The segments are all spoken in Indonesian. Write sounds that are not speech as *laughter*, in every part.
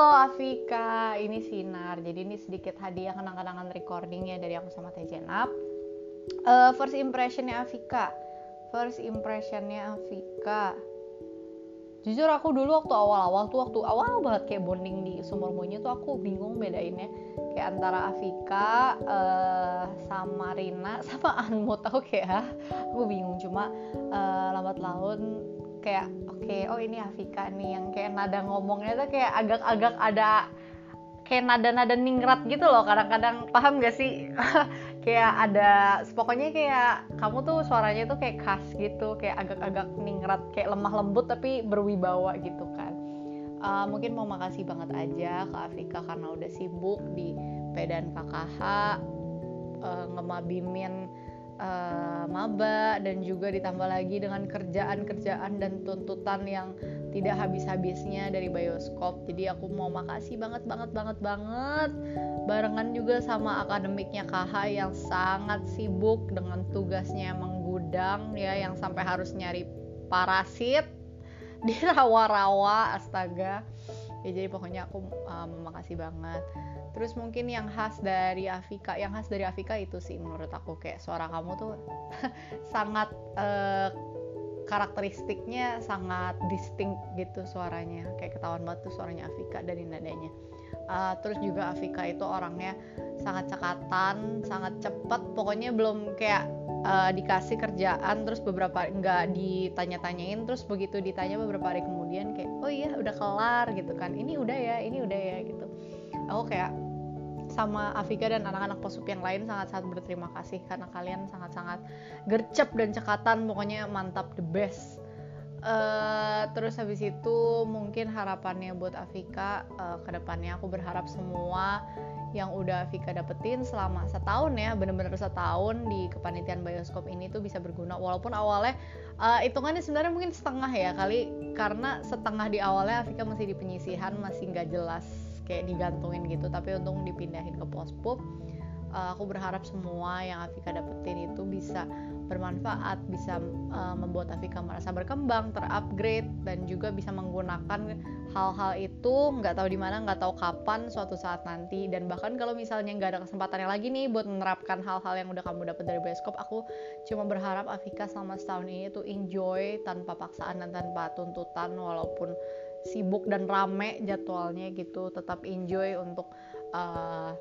Halo Afika, ini Sinar. Jadi ini sedikit hadiah kenang-kenangan recordingnya dari aku sama Teh Jenap. Uh, first impressionnya Afika. First impressionnya Afika. Jujur aku dulu waktu awal-awal tuh waktu awal banget kayak bonding di sumur monyet tuh aku bingung bedainnya kayak antara Afika uh, sama Rina *laughs* sama Anmut aku kayak aku bingung cuma uh, lambat laun kayak oke okay, oh ini Afika nih yang kayak nada ngomongnya tuh kayak agak-agak ada kayak nada-nada ningrat gitu loh kadang-kadang. Paham gak sih? *laughs* Kayak ada pokoknya kayak kamu tuh suaranya tuh kayak khas gitu kayak agak-agak ningrat kayak lemah lembut tapi berwibawa gitu kan. Uh, mungkin mau makasih banget aja ke Afika karena udah sibuk di pedan KKH uh, ngemabimin uh, maba dan juga ditambah lagi dengan kerjaan-kerjaan dan tuntutan yang tidak habis-habisnya dari bioskop. Jadi aku mau makasih banget banget banget banget barengan juga sama akademiknya KH yang sangat sibuk dengan tugasnya menggudang ya yang sampai harus nyari parasit di *laughs* rawa-rawa astaga. Ya jadi pokoknya aku um, makasih banget. Terus mungkin yang khas dari Afika yang khas dari Afika itu sih menurut aku kayak suara kamu tuh *laughs* sangat uh, karakteristiknya sangat distinct gitu suaranya. Kayak ketahuan banget tuh suaranya Afika dari nadanya uh, terus juga Afika itu orangnya sangat cekatan sangat cepet. Pokoknya belum kayak uh, dikasih kerjaan terus beberapa nggak ditanya-tanyain terus begitu ditanya beberapa hari kemudian kayak oh iya udah kelar gitu kan. Ini udah ya ini udah ya gitu. Aku kayak sama Afika dan anak-anak posup yang lain sangat-sangat berterima kasih karena kalian sangat-sangat gercep dan cekatan pokoknya mantap the best uh, terus habis itu mungkin harapannya buat Afika uh, ke depannya aku berharap semua yang udah Afika dapetin selama setahun ya bener-bener setahun di kepanitiaan bioskop ini tuh bisa berguna. Walaupun awalnya uh, hitungannya sebenarnya mungkin setengah ya kali karena setengah di awalnya Afika masih di penyisihan masih nggak jelas kayak digantungin gitu. Tapi untung dipindahin ke pospub uh, aku berharap semua yang Afika dapetin itu bisa bermanfaat bisa uh, membuat Afika merasa berkembang terupgrade dan juga bisa menggunakan hal-hal itu nggak tahu di mana nggak tahu kapan suatu saat nanti. Dan bahkan kalau misalnya nggak ada kesempatannya lagi nih buat menerapkan hal-hal yang udah kamu dapat dari bioskop aku cuma berharap Afika selama setahun ini tuh enjoy tanpa paksaan dan tanpa tuntutan walaupun sibuk dan rame jadwalnya gitu tetap enjoy untuk uh,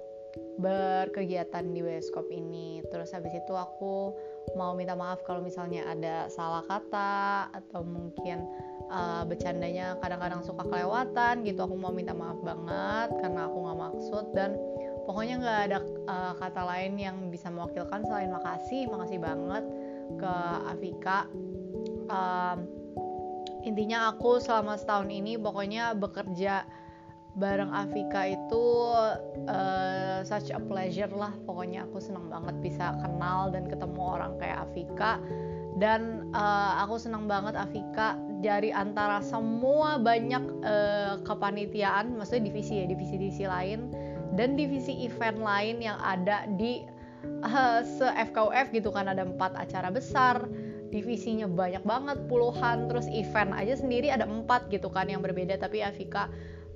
berkegiatan di bioskop ini. Terus habis itu aku mau minta maaf kalau misalnya ada salah kata atau mungkin uh, bercandanya kadang-kadang suka kelewatan gitu. Aku mau minta maaf banget karena aku nggak maksud dan pokoknya nggak ada uh, kata lain yang bisa mewakilkan selain makasih. Makasih banget ke Afika. Um, intinya aku selama setahun ini pokoknya bekerja bareng Afika itu uh, such a pleasure lah. Pokoknya aku senang banget bisa kenal dan ketemu orang kayak Afika. Dan uh, aku senang banget Afika dari antara semua banyak uh, kepanitiaan maksudnya divisi ya divisi-divisi lain dan divisi event lain yang ada di uh, se FKUF gitu kan. Ada empat acara besar divisinya banyak banget puluhan terus event aja sendiri ada empat gitu kan yang berbeda. Tapi Afika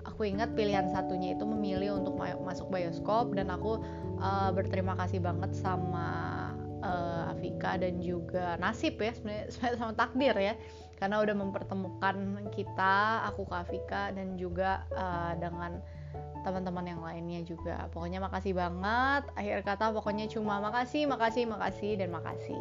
aku ingat pilihan satunya itu memilih untuk masuk bioskop dan aku uh, berterima kasih banget sama uh, Afika dan juga nasib ya *laughs* sebenarnya sama takdir ya. Karena udah mempertemukan kita aku ke Afika dan juga uh, dengan teman-teman yang lainnya juga. Pokoknya makasih banget akhir kata pokoknya cuma makasih makasih makasih dan makasih